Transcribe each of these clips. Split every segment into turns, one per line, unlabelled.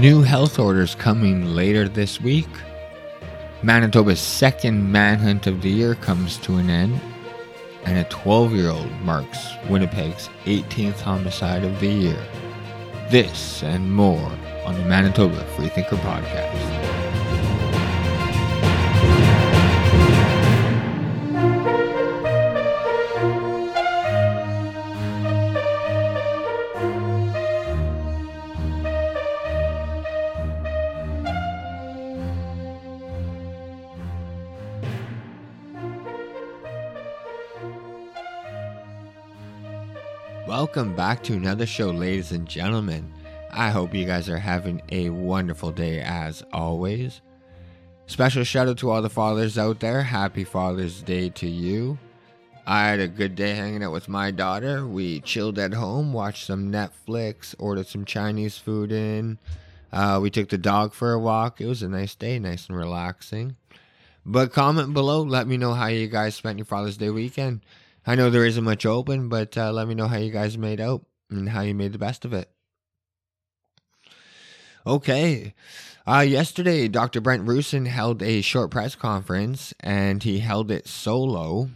New health orders coming later this week. Manitoba's second manhunt of the year comes to an end. And a 12 year old marks Winnipeg's 18th homicide of the year. This and more on the Manitoba Freethinker Podcast. Welcome back to another show, ladies and gentlemen. I hope you guys are having a wonderful day as always. Special shout out to all the fathers out there. Happy Father's Day to you. I had a good day hanging out with my daughter. We chilled at home, watched some Netflix, ordered some Chinese food in. Uh, we took the dog for a walk. It was a nice day, nice and relaxing. But comment below, let me know how you guys spent your Father's Day weekend. I know there isn't much open, but uh, let me know how you guys made out and how you made the best of it. Okay. Uh, yesterday, Dr. Brent Roussin held a short press conference, and he held it solo.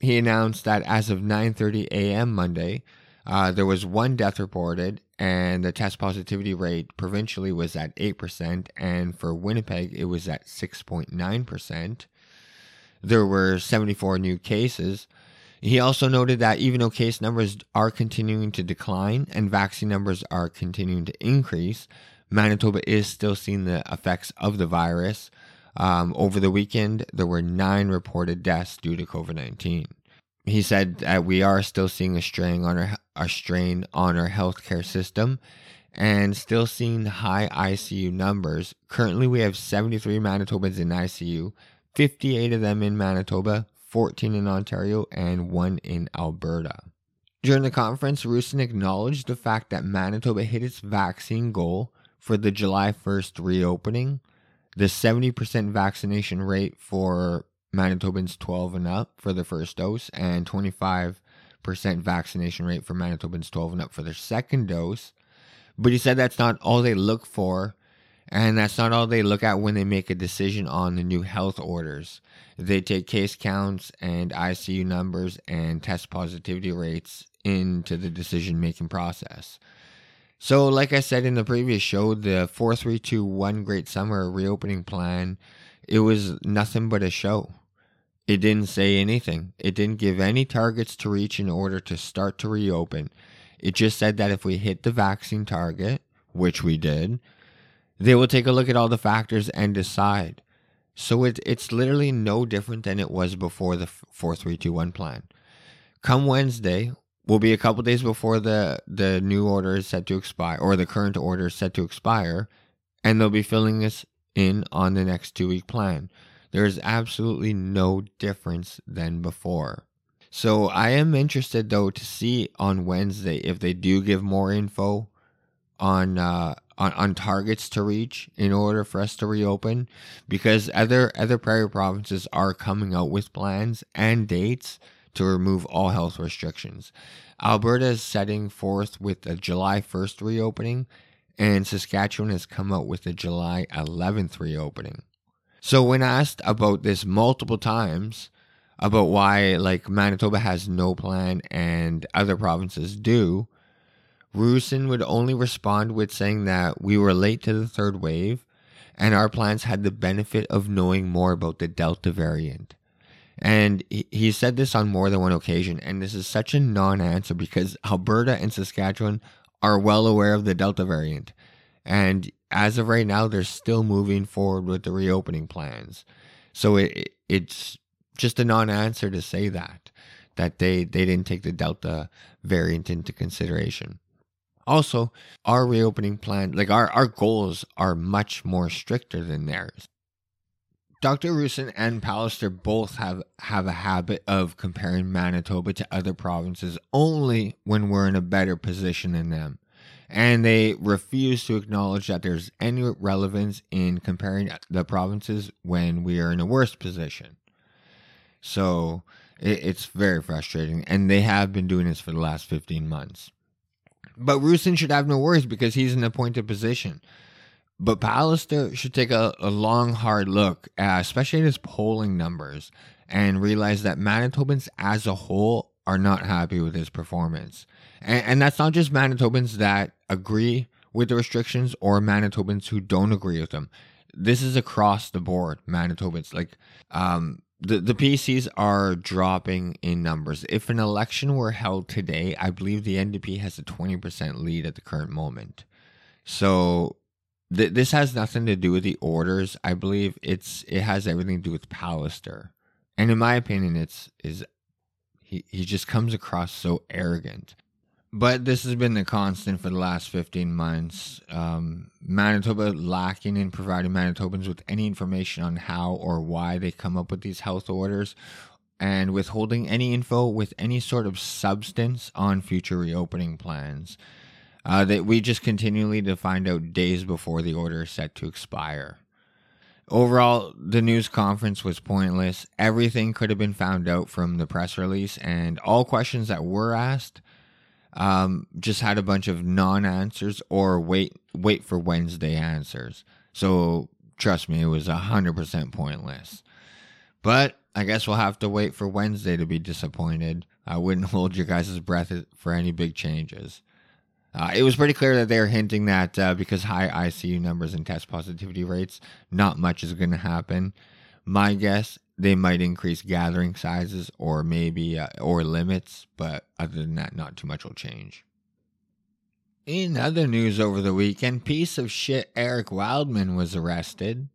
He announced that as of 9:30 a.m. Monday, uh, there was one death reported, and the test positivity rate provincially was at 8%, and for Winnipeg, it was at 6.9%. There were 74 new cases. He also noted that even though case numbers are continuing to decline and vaccine numbers are continuing to increase, Manitoba is still seeing the effects of the virus. Um, over the weekend, there were nine reported deaths due to COVID 19. He said that we are still seeing a strain on our, a strain on our healthcare system and still seeing high ICU numbers. Currently, we have 73 Manitobans in ICU, 58 of them in Manitoba, 14 in Ontario, and one in Alberta. During the conference, Roussin acknowledged the fact that Manitoba hit its vaccine goal for the July 1st reopening. The 70% vaccination rate for Manitobans 12 and up for the first dose, and 25% vaccination rate for Manitobans 12 and up for their second dose. But he said that's not all they look for and that's not all they look at when they make a decision on the new health orders. They take case counts and ICU numbers and test positivity rates into the decision making process. So, like I said in the previous show, the 4321 Great Summer reopening plan, it was nothing but a show. It didn't say anything. It didn't give any targets to reach in order to start to reopen. It just said that if we hit the vaccine target, which we did, they will take a look at all the factors and decide. So it, it's literally no different than it was before the 4321 plan. Come Wednesday, will be a couple days before the, the new order is set to expire, or the current order is set to expire, and they'll be filling us in on the next two week plan. There is absolutely no difference than before. So I am interested though to see on Wednesday if they do give more info on uh, on, on targets to reach in order for us to reopen because other other prairie provinces are coming out with plans and dates to remove all health restrictions. Alberta is setting forth with a July 1st reopening and Saskatchewan has come out with a July 11th reopening. So when asked about this multiple times about why like Manitoba has no plan and other provinces do, Roussin would only respond with saying that we were late to the third wave and our plans had the benefit of knowing more about the Delta variant. And he said this on more than one occasion, and this is such a non answer because Alberta and Saskatchewan are well aware of the Delta variant. And as of right now, they're still moving forward with the reopening plans. So it, it's just a non answer to say that, that they, they didn't take the Delta variant into consideration. Also, our reopening plan, like our, our goals are much more stricter than theirs. Dr. Roussin and Pallister both have, have a habit of comparing Manitoba to other provinces only when we're in a better position than them. And they refuse to acknowledge that there's any relevance in comparing the provinces when we are in a worse position. So it, it's very frustrating. And they have been doing this for the last 15 months. But Roussin should have no worries because he's in an appointed position. But Pallister should take a, a long, hard look, uh, especially at his polling numbers, and realize that Manitobans as a whole are not happy with his performance. And, and that's not just Manitobans that agree with the restrictions or Manitobans who don't agree with them. This is across the board, Manitobans. Like, um, the, the PCs are dropping in numbers. If an election were held today, I believe the NDP has a 20% lead at the current moment. So th- this has nothing to do with the orders. I believe it's it has everything to do with Pallister. And in my opinion, it's is he, he just comes across so arrogant. But this has been the constant for the last 15 months. Um, Manitoba lacking in providing Manitobans with any information on how or why they come up with these health orders and withholding any info with any sort of substance on future reopening plans. Uh, that we just continually to find out days before the order is set to expire. Overall, the news conference was pointless. Everything could have been found out from the press release, and all questions that were asked um, just had a bunch of non-answers or wait wait for Wednesday answers. So trust me, it was hundred percent pointless. But I guess we'll have to wait for Wednesday to be disappointed. I wouldn't hold your guys' breath for any big changes. Uh, it was pretty clear that they were hinting that uh, because high ICU numbers and test positivity rates, not much is going to happen. My guess, they might increase gathering sizes or maybe uh, or limits, but other than that, not too much will change. In other news over the weekend, piece of shit Eric Wildman was arrested.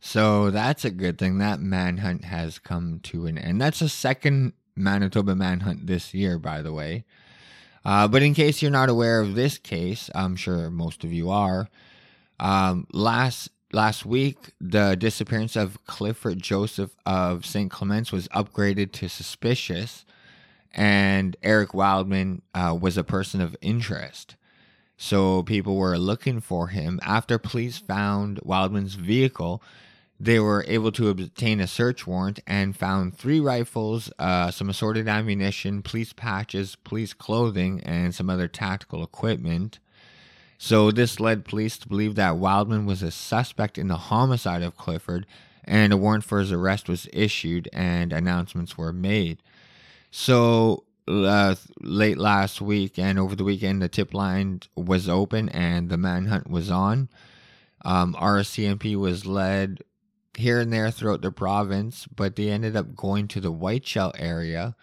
So that's a good thing. That manhunt has come to an end. That's a second Manitoba manhunt this year, by the way. Uh, but in case you're not aware of this case, I'm sure most of you are. Um, last last week, the disappearance of Clifford Joseph of St. Clements was upgraded to suspicious, and Eric Wildman uh, was a person of interest. So people were looking for him. After police found Wildman's vehicle, they were able to obtain a search warrant and found three rifles, uh, some assorted ammunition, police patches, police clothing, and some other tactical equipment. So, this led police to believe that Wildman was a suspect in the homicide of Clifford, and a warrant for his arrest was issued and announcements were made. So, uh, late last week and over the weekend, the tip line was open and the manhunt was on. Um, RCMP was led here and there throughout the province, but they ended up going to the Whiteshell area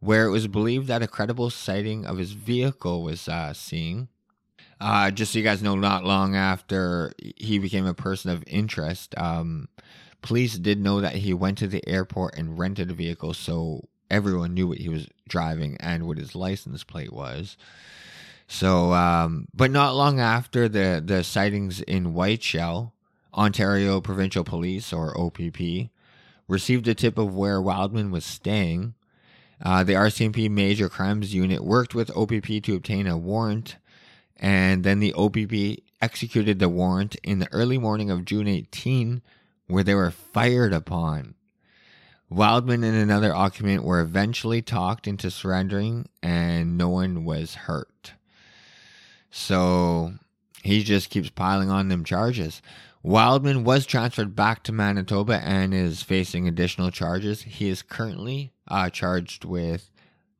where it was believed that a credible sighting of his vehicle was uh, seen. Uh, just so you guys know, not long after he became a person of interest, um, police did know that he went to the airport and rented a vehicle, so everyone knew what he was driving and what his license plate was. So, um, but not long after the the sightings in Whiteshell, Ontario Provincial Police, or OPP, received a tip of where Wildman was staying. Uh, the RCMP Major Crimes Unit worked with OPP to obtain a warrant, and then the OPP executed the warrant in the early morning of June 18, where they were fired upon. Wildman and another occupant were eventually talked into surrendering, and no one was hurt. So he just keeps piling on them charges. Wildman was transferred back to Manitoba and is facing additional charges. He is currently uh, charged with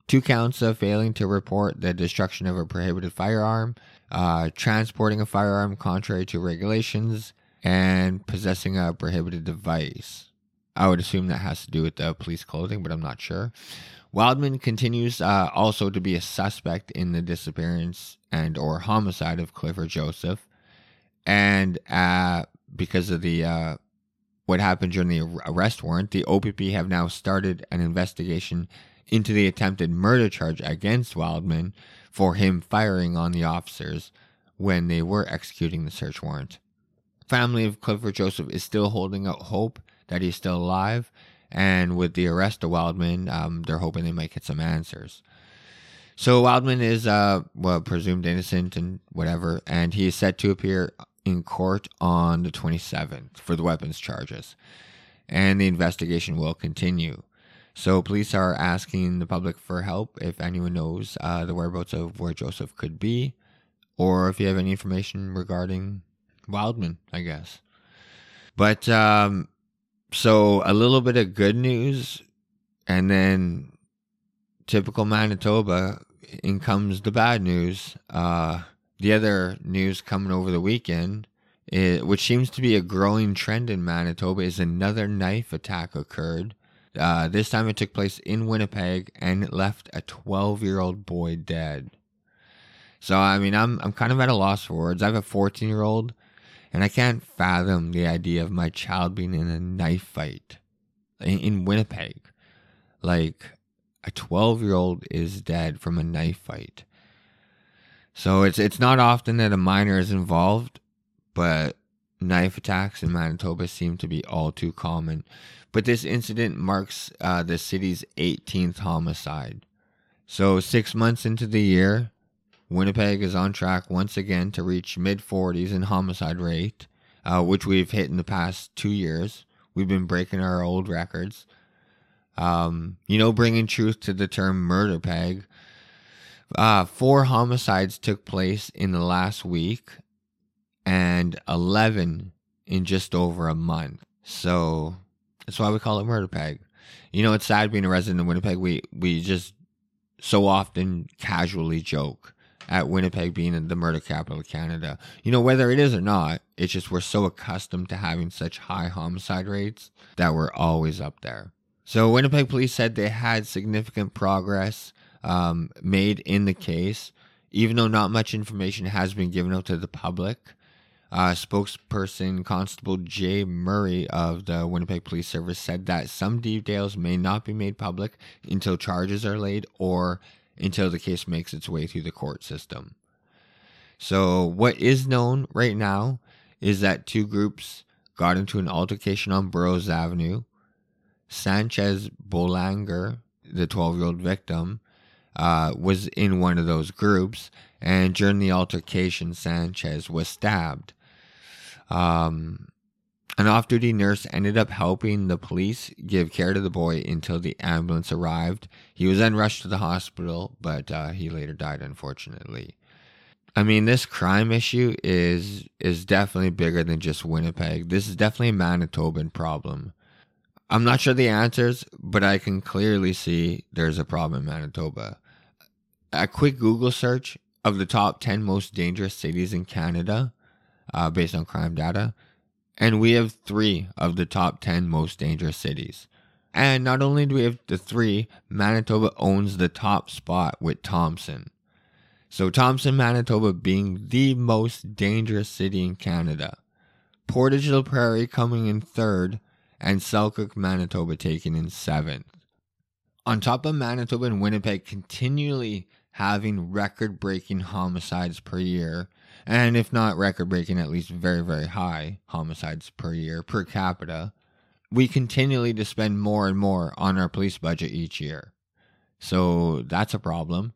two counts of failing to report the destruction of a prohibited firearm, uh, transporting a firearm contrary to regulations, and possessing a prohibited device. I would assume that has to do with the police clothing, but I'm not sure. Wildman continues uh, also to be a suspect in the disappearance and or homicide of Clifford Joseph, and uh, because of the uh, what happened during the arrest warrant, the OPP have now started an investigation into the attempted murder charge against Wildman for him firing on the officers when they were executing the search warrant. Family of Clifford Joseph is still holding out hope that he's still alive, and with the arrest of Wildman, um, they're hoping they might get some answers. So Wildman is uh, well presumed innocent and whatever, and he is set to appear in court on the 27th for the weapons charges, and the investigation will continue. So, police are asking the public for help if anyone knows uh, the whereabouts of where Joseph could be, or if you have any information regarding Wildman, I guess. But um, so a little bit of good news, and then typical Manitoba, in comes the bad news. Uh, the other news coming over the weekend, it, which seems to be a growing trend in Manitoba, is another knife attack occurred. Uh, this time it took place in Winnipeg and it left a 12 year old boy dead. So I mean, I'm I'm kind of at a loss for words. I have a 14 year old, and I can't fathom the idea of my child being in a knife fight in, in Winnipeg. Like a 12 year old is dead from a knife fight. So it's it's not often that a minor is involved, but knife attacks in Manitoba seem to be all too common. But this incident marks uh, the city's 18th homicide. So six months into the year, Winnipeg is on track once again to reach mid 40s in homicide rate, uh, which we've hit in the past two years. We've been breaking our old records. Um, you know, bringing truth to the term murder peg. Uh, four homicides took place in the last week and 11 in just over a month. So that's why we call it murder peg. You know, it's sad being a resident of Winnipeg. We, we just so often casually joke at Winnipeg being the murder capital of Canada. You know, whether it is or not, it's just we're so accustomed to having such high homicide rates that we're always up there. So, Winnipeg police said they had significant progress um, made in the case, even though not much information has been given out to the public. Uh, spokesperson Constable Jay Murray of the Winnipeg Police Service said that some details may not be made public until charges are laid or until the case makes its way through the court system. So, what is known right now is that two groups got into an altercation on Burroughs Avenue. Sanchez Bolanger, the 12 year old victim, uh, was in one of those groups, and during the altercation, Sanchez was stabbed. Um, an off duty nurse ended up helping the police give care to the boy until the ambulance arrived. He was then rushed to the hospital, but uh, he later died, unfortunately. I mean, this crime issue is is definitely bigger than just Winnipeg. This is definitely a Manitoban problem. I'm not sure the answers, but I can clearly see there's a problem in Manitoba. A quick Google search of the top 10 most dangerous cities in Canada, uh, based on crime data, and we have three of the top 10 most dangerous cities. And not only do we have the three, Manitoba owns the top spot with Thompson. So, Thompson, Manitoba being the most dangerous city in Canada. Portage la Prairie coming in third, and Selkirk, Manitoba taking in seventh. On top of Manitoba and Winnipeg continually having record breaking homicides per year, and if not record breaking, at least very, very high homicides per year per capita, we continually to spend more and more on our police budget each year. So that's a problem.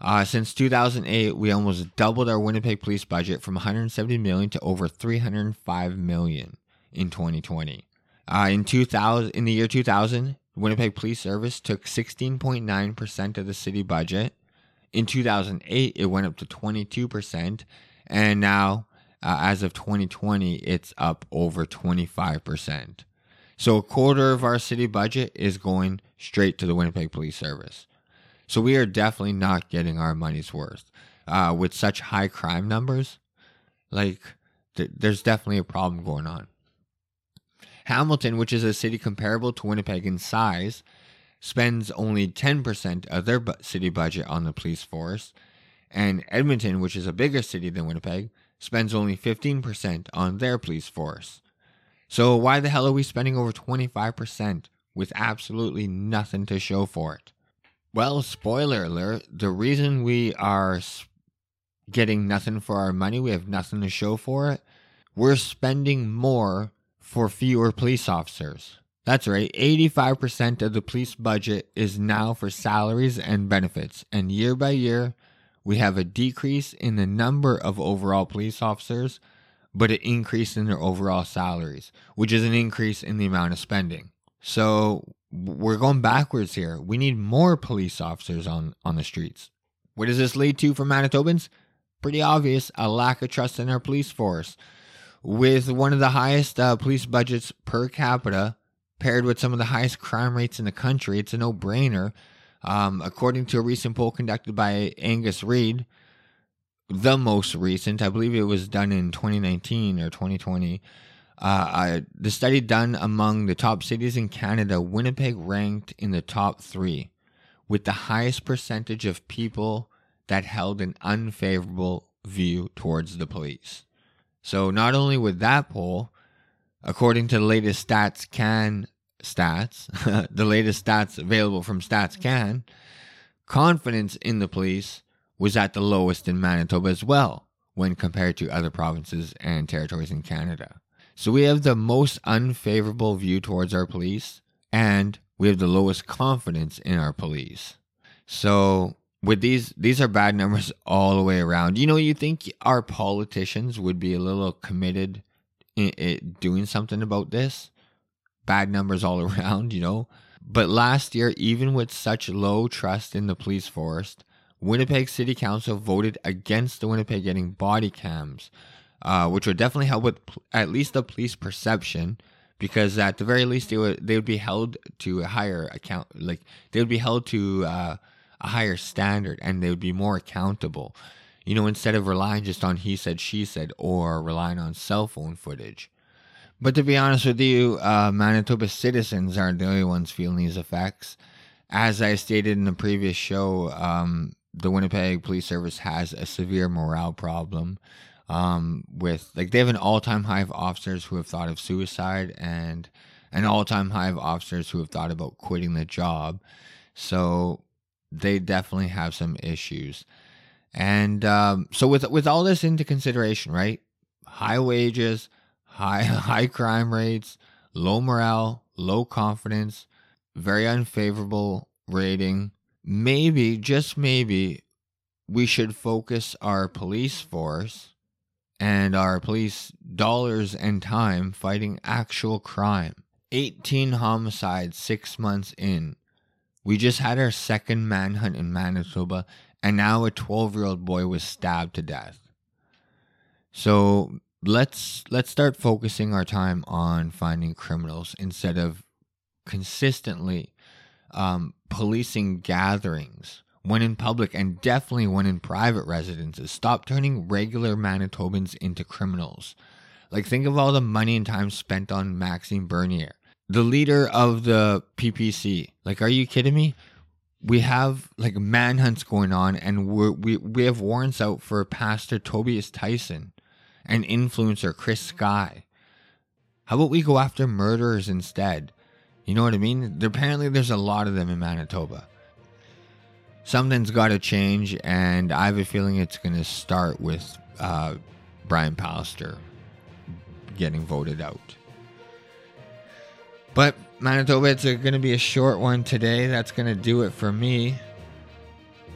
Uh, since 2008, we almost doubled our Winnipeg police budget from 170 million to over 305 million in 2020. Uh, in 2000, in the year 2000, Winnipeg Police Service took 16.9% of the city budget. In 2008, it went up to 22%, and now, uh, as of 2020, it's up over 25%. So a quarter of our city budget is going straight to the Winnipeg Police Service. So we are definitely not getting our money's worth. Uh, with such high crime numbers, like th- there's definitely a problem going on. Hamilton, which is a city comparable to Winnipeg in size, spends only 10% of their bu- city budget on the police force, and Edmonton, which is a bigger city than Winnipeg, spends only 15% on their police force. So, why the hell are we spending over 25% with absolutely nothing to show for it? Well, spoiler alert, the reason we are getting nothing for our money, we have nothing to show for it, we're spending more for fewer police officers. That's right, 85% of the police budget is now for salaries and benefits, and year by year, we have a decrease in the number of overall police officers, but an increase in their overall salaries, which is an increase in the amount of spending. So we're going backwards here. We need more police officers on, on the streets. What does this lead to for Manitobans? Pretty obvious a lack of trust in our police force. with one of the highest uh, police budgets per capita, paired with some of the highest crime rates in the country, it's a no brainer. Um, according to a recent poll conducted by Angus Reid, the most recent, I believe it was done in 2019 or 2020. Uh, the study done among the top cities in Canada, Winnipeg ranked in the top three, with the highest percentage of people that held an unfavorable view towards the police. So, not only with that poll, according to the latest Stats Can stats, the latest stats available from Stats Can, confidence in the police was at the lowest in Manitoba as well when compared to other provinces and territories in Canada. So we have the most unfavorable view towards our police and we have the lowest confidence in our police. So with these these are bad numbers all the way around. You know, you think our politicians would be a little committed in, in doing something about this? Bad numbers all around, you know. But last year, even with such low trust in the police force, Winnipeg City Council voted against the Winnipeg getting body cams uh, which would definitely help with at least the police perception because at the very least they would they would be held to a higher account like they would be held to uh, a higher standard and they would be more accountable you know instead of relying just on he said she said or relying on cell phone footage but to be honest with you uh, manitoba citizens aren't the only ones feeling these effects. As i stated in the previous show um, the winnipeg police service has a severe morale problem um, with like they have an all-time high of officers who have thought of suicide and an all-time high of officers who have thought about quitting the job. So they definitely have some issues. And um, so with with all this into consideration right high wages high high crime rates low morale low confidence very unfavorable rating maybe just maybe we should focus our police force and our police dollars and time fighting actual crime. 18 homicides six months in. We just had our second manhunt in Manitoba, and now a 12 year old boy was stabbed to death. So let's let's start focusing our time on finding criminals instead of consistently um, policing gatherings when in public and definitely when in private residences. Stop turning regular Manitobans into criminals. Like, think of all the money and time spent on Maxime Bernier, the leader of the PPC. Like, are you kidding me? We have like manhunts going on, and we're, we we have warrants out for Pastor Tobias Tissen and influencer Chris Sky. How about we go after murderers instead? You know what I mean? Apparently, there's a lot of them in Manitoba something's got to change, and I have a feeling it's going to start with uh, Brian Pallister getting voted out. But Manitoba, it's going to be a short one today. That's going to do it for me.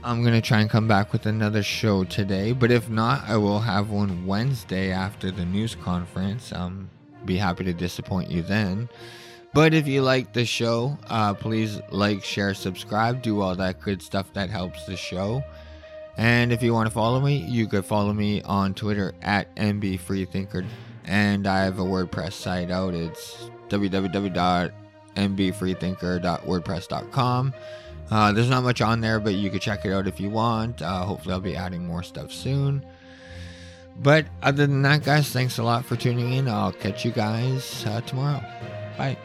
I'm going to try and come back with another show today, but if not, I will have one Wednesday after the news conference. Um, be happy to disappoint you then. But if you like the show, uh, please like, share, subscribe, do all that good stuff that helps the show. And if you want to follow me, you could follow me on Twitter at mbfreethinker. And I have a WordPress site out. It's www.mbfreethinker.wordpress.com. Uh, there's not much on there, but you could check it out if you want. Uh, hopefully, I'll be adding more stuff soon. But other than that, guys, thanks a lot for tuning in. I'll catch you guys uh, tomorrow. Bye.